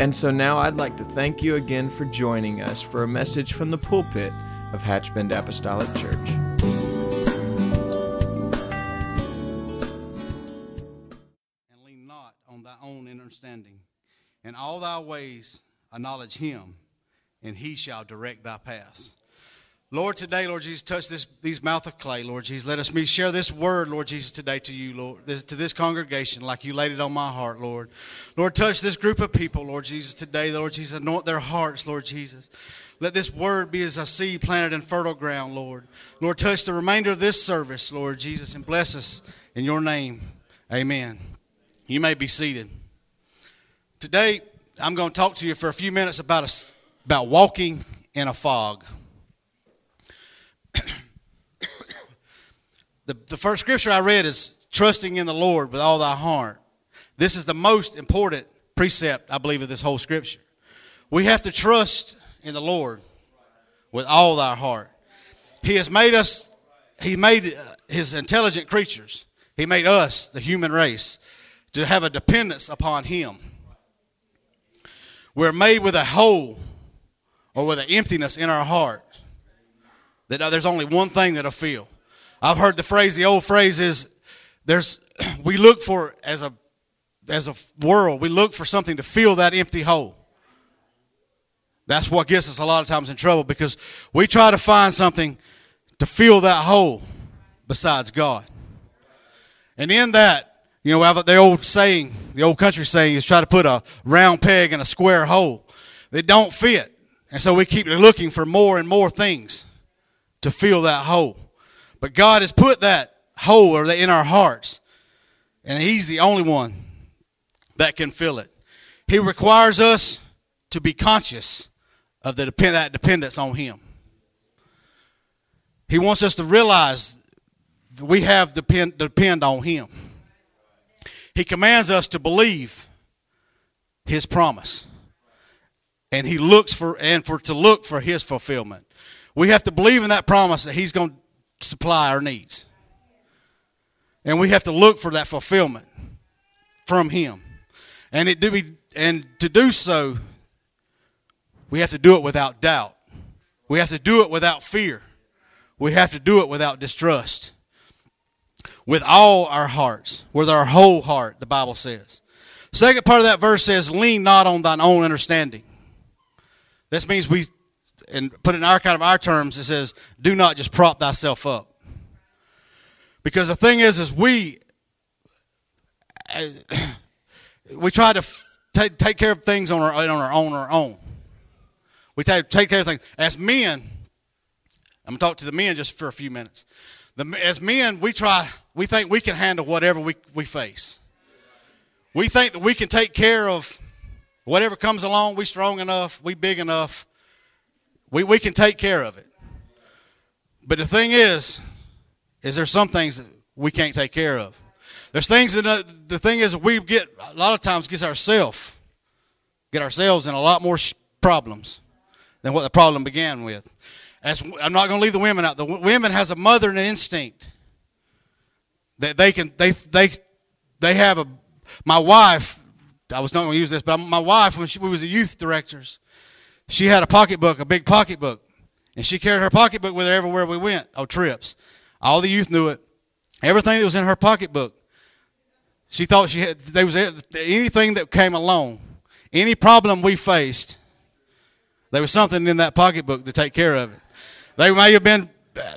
And so now I'd like to thank you again for joining us for a message from the pulpit of Hatchbend Apostolic Church. and lean not on thy own understanding. In all thy ways acknowledge him, and he shall direct thy paths. Lord, today, Lord Jesus, touch this, these mouth of clay, Lord Jesus. Let us me share this word, Lord Jesus, today to you, Lord, this, to this congregation, like you laid it on my heart, Lord. Lord, touch this group of people, Lord Jesus, today, Lord Jesus. Anoint their hearts, Lord Jesus. Let this word be as a seed planted in fertile ground, Lord. Lord, touch the remainder of this service, Lord Jesus, and bless us in your name. Amen. You may be seated. Today, I'm going to talk to you for a few minutes about, a, about walking in a fog. The, the first scripture I read is trusting in the Lord with all thy heart. This is the most important precept, I believe, of this whole scripture. We have to trust in the Lord with all our heart. He has made us, He made uh, His intelligent creatures. He made us, the human race, to have a dependence upon Him. We're made with a hole or with an emptiness in our heart that uh, there's only one thing that'll fill. I've heard the phrase, the old phrase is, there's, we look for, as a, as a world, we look for something to fill that empty hole. That's what gets us a lot of times in trouble because we try to find something to fill that hole besides God. And in that, you know, the old saying, the old country saying is try to put a round peg in a square hole. They don't fit. And so we keep looking for more and more things to fill that hole. But God has put that hole in our hearts, and He's the only one that can fill it. He requires us to be conscious of the depend, that dependence on Him. He wants us to realize that we have depend, depend on Him. He commands us to believe His promise, and He looks for and for to look for His fulfillment. We have to believe in that promise that He's going supply our needs. And we have to look for that fulfillment from Him. And it do be, and to do so, we have to do it without doubt. We have to do it without fear. We have to do it without distrust. With all our hearts, with our whole heart, the Bible says. Second part of that verse says, Lean not on thine own understanding. This means we and put in our kind of our terms, it says, do not just prop thyself up. Because the thing is, is we eh, we try to take, take care of things on our on our own our own. We take, take care of things as men. I'm gonna talk to the men just for a few minutes. The, as men, we try. We think we can handle whatever we, we face. We think that we can take care of whatever comes along. We strong enough. We big enough we, we can take care of it. But the thing is, is there's some things that we can't take care of. There's things that the thing is we get a lot of times gets ourselves get ourselves in a lot more sh- problems than what the problem began with. As I'm not going to leave the women out. The w- women has a mothering instinct that they can they they they have a. My wife, I was not going to use this, but my wife when she we was the youth directors, she had a pocketbook, a big pocketbook, and she carried her pocketbook with her everywhere we went on trips. All the youth knew it. Everything that was in her pocketbook, she thought she had. There was anything that came along, any problem we faced. There was something in that pocketbook to take care of it. They may have been uh,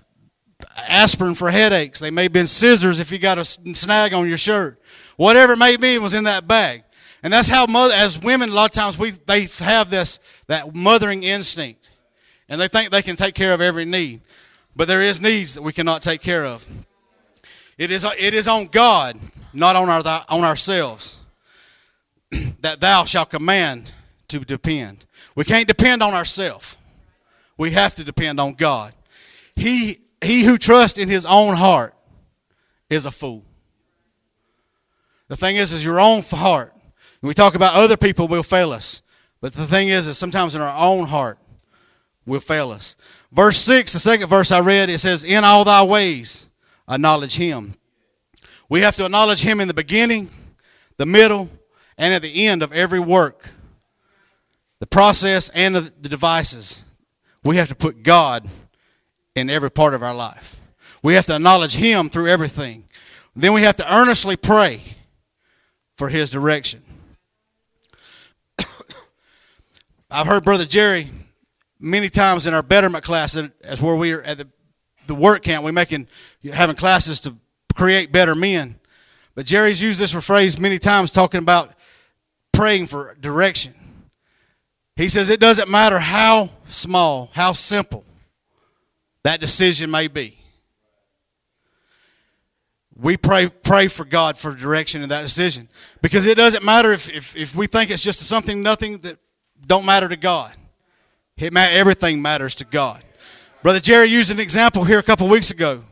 aspirin for headaches. They may have been scissors if you got a snag on your shirt. Whatever it may be was in that bag. And that's how, mother, as women, a lot of times we they have this that mothering instinct, and they think they can take care of every need, but there is needs that we cannot take care of. It is it is on God, not on our on ourselves, that Thou shalt command to depend. We can't depend on ourselves. We have to depend on God. He, he who trusts in his own heart is a fool. The thing is, is your own heart. We talk about other people will fail us. But the thing is, is sometimes in our own heart will fail us. Verse 6, the second verse I read, it says, In all thy ways acknowledge him. We have to acknowledge him in the beginning, the middle, and at the end of every work. The process and the devices. We have to put God in every part of our life. We have to acknowledge him through everything. Then we have to earnestly pray for his direction. I've heard Brother Jerry many times in our betterment class, as where we are at the, the work camp, we're making having classes to create better men. But Jerry's used this phrase many times, talking about praying for direction. He says it doesn't matter how small, how simple that decision may be. We pray, pray for God for direction in that decision. Because it doesn't matter if, if, if we think it's just something, nothing that don't matter to God. It, everything matters to God. Brother Jerry used an example here a couple weeks ago.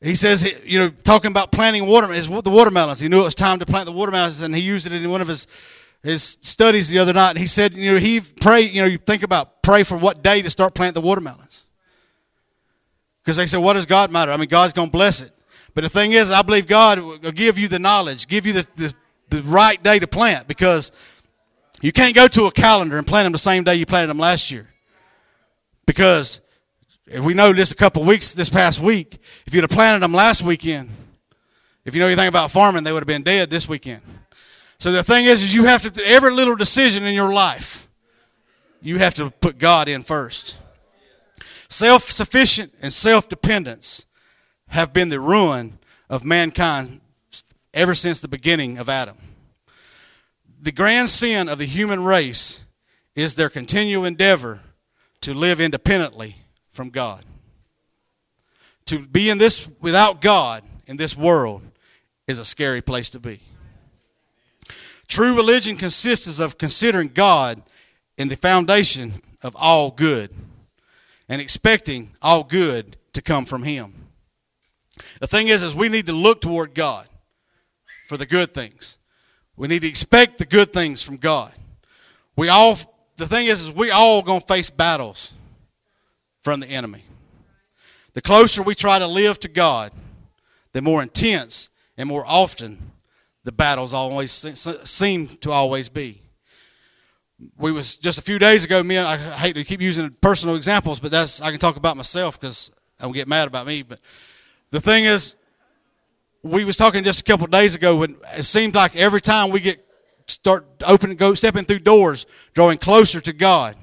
He says, you know, talking about planting watermelons, the watermelons. He knew it was time to plant the watermelons, and he used it in one of his his studies the other night. And he said, you know, he pray, you know, you think about pray for what day to start planting the watermelons. Because they said, what does God matter? I mean, God's going to bless it. But the thing is, I believe God will give you the knowledge, give you the, the, the right day to plant because you can't go to a calendar and plant them the same day you planted them last year. Because if we know this a couple weeks, this past week, if you'd have planted them last weekend, if you know anything about farming, they would have been dead this weekend. So the thing is, is you have to, every little decision in your life, you have to put God in first. Self sufficient and self dependence have been the ruin of mankind ever since the beginning of Adam. The grand sin of the human race is their continual endeavor to live independently from God. To be in this without God in this world is a scary place to be. True religion consists of considering God in the foundation of all good and expecting all good to come from him. The thing is, is we need to look toward God for the good things. We need to expect the good things from God. We all, the thing is, is we all to face battles from the enemy. The closer we try to live to God, the more intense and more often the battles always seem to always be. We was just a few days ago. Me and I hate to keep using personal examples, but that's I can talk about myself because I don't get mad about me. But the thing is, we was talking just a couple days ago when it seemed like every time we get start opening, go stepping through doors, drawing closer to God,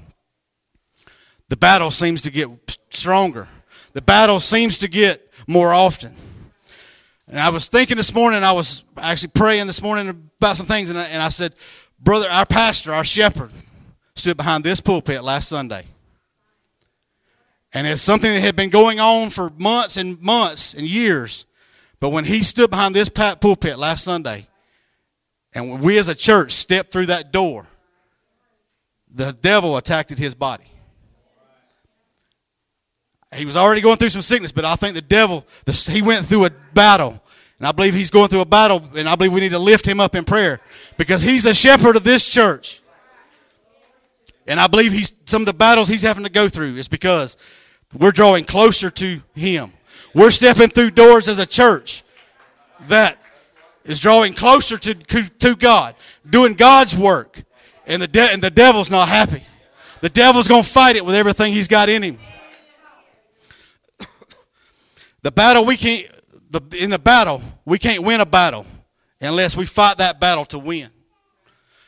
the battle seems to get stronger. The battle seems to get more often. And I was thinking this morning, I was actually praying this morning about some things, and I, and I said, Brother, our pastor, our shepherd, stood behind this pulpit last Sunday. And it's something that had been going on for months and months and years. But when he stood behind this pulpit last Sunday, and we as a church stepped through that door, the devil attacked his body. He was already going through some sickness, but I think the devil, he went through a battle. And I believe he's going through a battle, and I believe we need to lift him up in prayer because he's the shepherd of this church. And I believe he's, some of the battles he's having to go through is because we're drawing closer to Him. We're stepping through doors as a church that is drawing closer to, to God, doing God's work. And the, de- and the devil's not happy. The devil's going to fight it with everything he's got in him. The battle we can't, the, in the battle, we can't win a battle unless we fight that battle to win.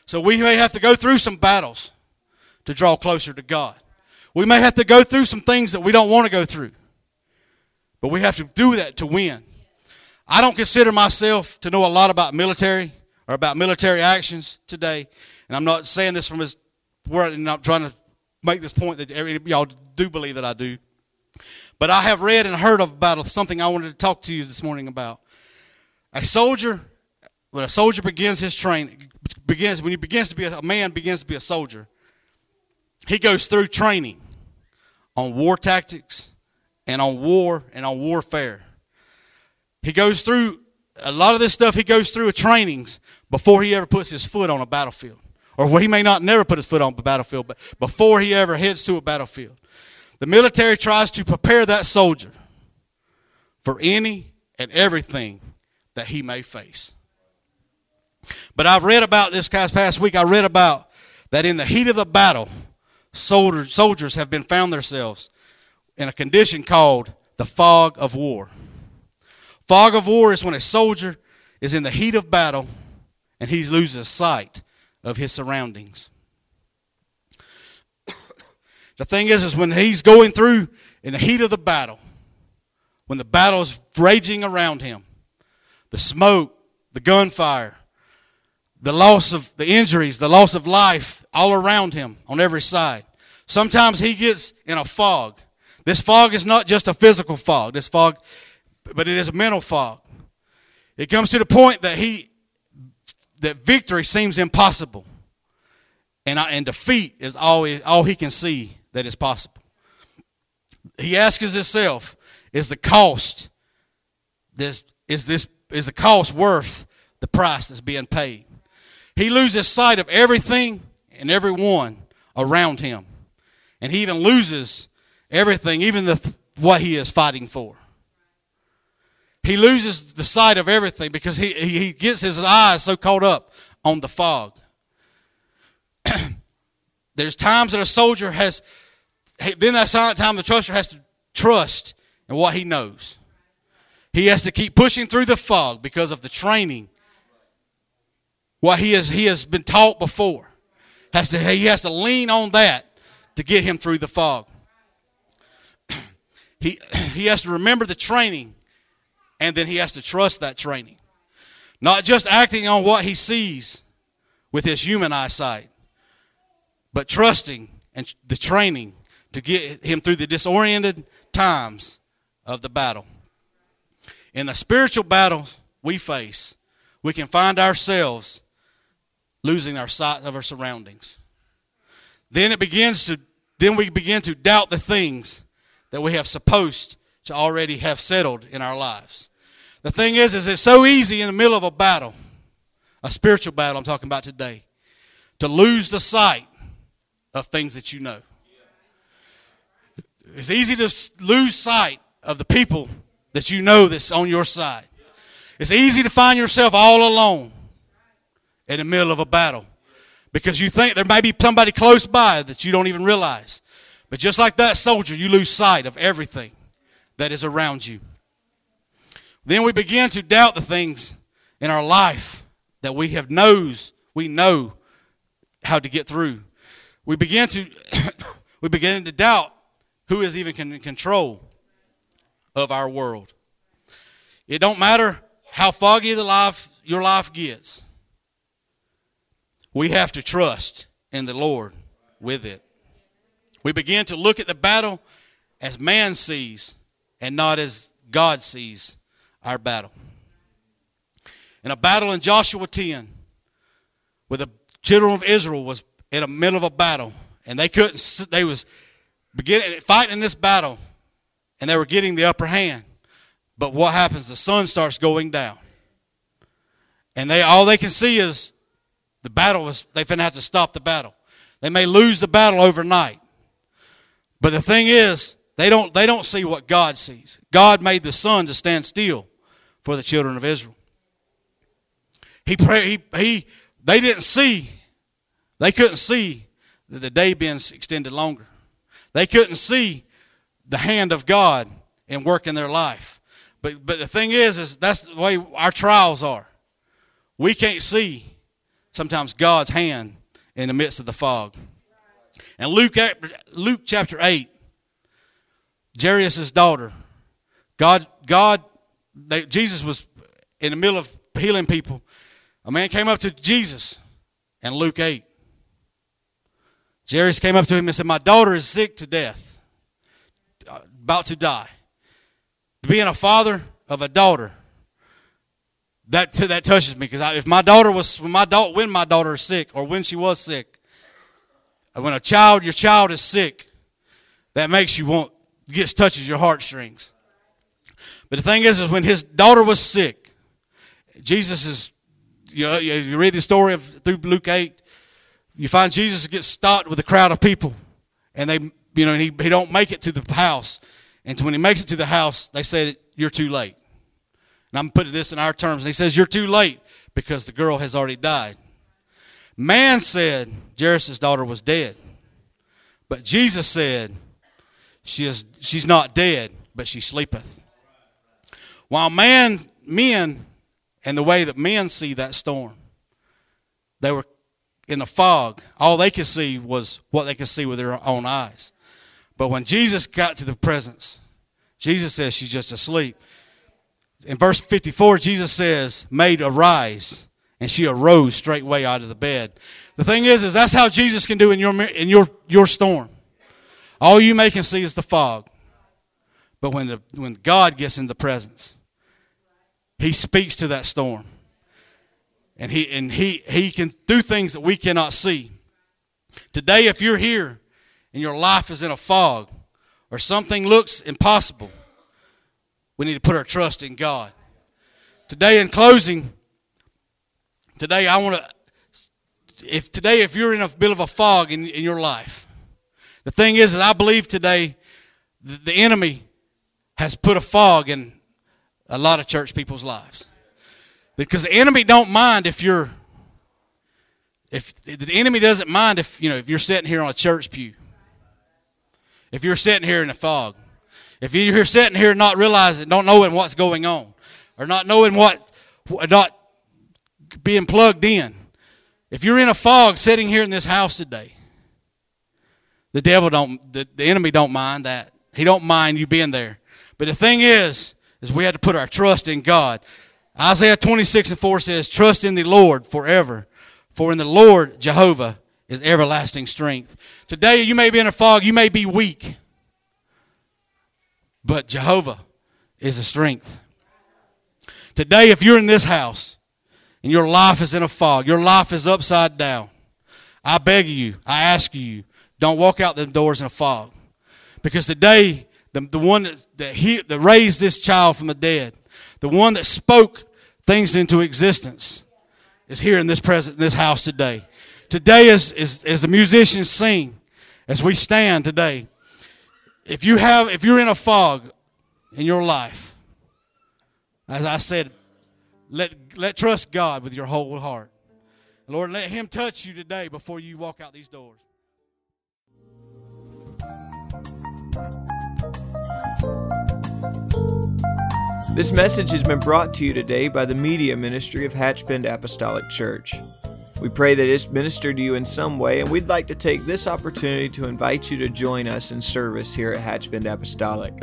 So we may have to go through some battles to draw closer to God. We may have to go through some things that we don't want to go through. But we have to do that to win. I don't consider myself to know a lot about military or about military actions today. And I'm not saying this from his word, and I'm trying to make this point that y'all do believe that I do. But I have read and heard about something I wanted to talk to you this morning about. A soldier when a soldier begins his training, begins when he begins to be a, a man begins to be a soldier, he goes through training on war tactics and on war and on warfare. He goes through a lot of this stuff. He goes through a trainings before he ever puts his foot on a battlefield, or he may not never put his foot on a battlefield, but before he ever heads to a battlefield. The military tries to prepare that soldier for any and everything that he may face. But I've read about this guy's past week, I read about that in the heat of the battle, soldiers have been found themselves in a condition called the fog of war. Fog of war is when a soldier is in the heat of battle and he loses sight of his surroundings. the thing is, is when he's going through in the heat of the battle, when the battle is raging around him, the smoke, the gunfire, the loss of the injuries, the loss of life all around him on every side. Sometimes he gets in a fog. This fog is not just a physical fog. This fog, but it is a mental fog. It comes to the point that he, that victory seems impossible, and I, and defeat is all all he can see that is possible. He asks himself, "Is the cost this is this is the cost worth the price that's being paid?" He loses sight of everything and everyone around him, and he even loses everything, even the what he is fighting for. He loses the sight of everything because he, he gets his eyes so caught up on the fog. There's times that a soldier has, then that time the trustor has to trust in what he knows. He has to keep pushing through the fog because of the training, what he has, he has been taught before. Has to, he has to lean on that to get him through the fog. He, he has to remember the training and then he has to trust that training. Not just acting on what he sees with his human eyesight, but trusting and the training to get him through the disoriented times of the battle. In the spiritual battles we face, we can find ourselves losing our sight of our surroundings. Then it begins to then we begin to doubt the things that we have supposed to already have settled in our lives. The thing is, is it's so easy in the middle of a battle, a spiritual battle I'm talking about today, to lose the sight of things that you know. It's easy to lose sight of the people that you know that's on your side. It's easy to find yourself all alone in the middle of a battle because you think there may be somebody close by that you don't even realize. But just like that soldier, you lose sight of everything that is around you. Then we begin to doubt the things in our life that we have knows, we know how to get through. We begin to we begin to doubt who is even in control of our world. It don't matter how foggy the life your life gets. We have to trust in the Lord with it. We begin to look at the battle as man sees and not as God sees our battle. In a battle in Joshua 10, where the children of Israel was in the middle of a battle, and they couldn't, they was beginning fighting this battle, and they were getting the upper hand. But what happens? The sun starts going down, and they all they can see is the battle is. They finna have to stop the battle. They may lose the battle overnight, but the thing is, they don't they don't see what God sees. God made the sun to stand still for the children of Israel. He, he, he, they didn't see, they couldn't see that the day being extended longer. They couldn't see the hand of God in work in their life. But, but the thing is, is that's the way our trials are. We can't see sometimes God's hand in the midst of the fog. And Luke, Luke chapter 8, Jairus' daughter, God, God they, Jesus was in the middle of healing people. A man came up to Jesus and Luke 8. Jairus came up to him and said, My daughter is sick to death, about to die. Being a father of a daughter, that that touches me because if my daughter was when my daughter when my daughter is sick or when she was sick, when a child your child is sick, that makes you want gets touches your heartstrings. But the thing is, is when his daughter was sick, Jesus is you know you read the story of through Luke eight, you find Jesus gets stopped with a crowd of people, and they you know he he don't make it to the house, and when he makes it to the house, they say you're too late. And I'm putting this in our terms. And he says, You're too late because the girl has already died. Man said Jairus' daughter was dead. But Jesus said, she is, She's not dead, but she sleepeth. While man, men, and the way that men see that storm, they were in a fog. All they could see was what they could see with their own eyes. But when Jesus got to the presence, Jesus says she's just asleep in verse 54, Jesus says, maid arise, and she arose straightway out of the bed. The thing is, is that's how Jesus can do in your, in your, your storm. All you may can see is the fog. But when, the, when God gets in the presence, He speaks to that storm. And he, and he, he can do things that we cannot see. Today, if you're here and your life is in a fog or something looks impossible, we need to put our trust in God. Today, in closing, today I want to. If today, if you're in a bit of a fog in, in your life, the thing is that I believe today the, the enemy has put a fog in a lot of church people's lives. Because the enemy don't mind if you're if the enemy doesn't mind if you know if you're sitting here on a church pew. If you're sitting here in a fog. If you're sitting here not realizing, don't knowing what's going on, or not knowing what, not being plugged in, if you're in a fog sitting here in this house today, the devil don't, the, the enemy don't mind that. He don't mind you being there. But the thing is, is we had to put our trust in God. Isaiah 26 and 4 says, Trust in the Lord forever, for in the Lord Jehovah is everlasting strength. Today you may be in a fog, you may be weak. But Jehovah is a strength. Today, if you're in this house and your life is in a fog, your life is upside down, I beg you, I ask you, don't walk out the doors in a fog. Because today, the, the one that, that, he, that raised this child from the dead, the one that spoke things into existence, is here in this present, in this house today. Today, as, as, as the musicians sing, as we stand today, if you have if you're in a fog in your life, as I said, let let trust God with your whole heart. Lord, let him touch you today before you walk out these doors. This message has been brought to you today by the media ministry of Hatchbend Apostolic Church. We pray that it's ministered to you in some way, and we'd like to take this opportunity to invite you to join us in service here at Hatchbend Apostolic.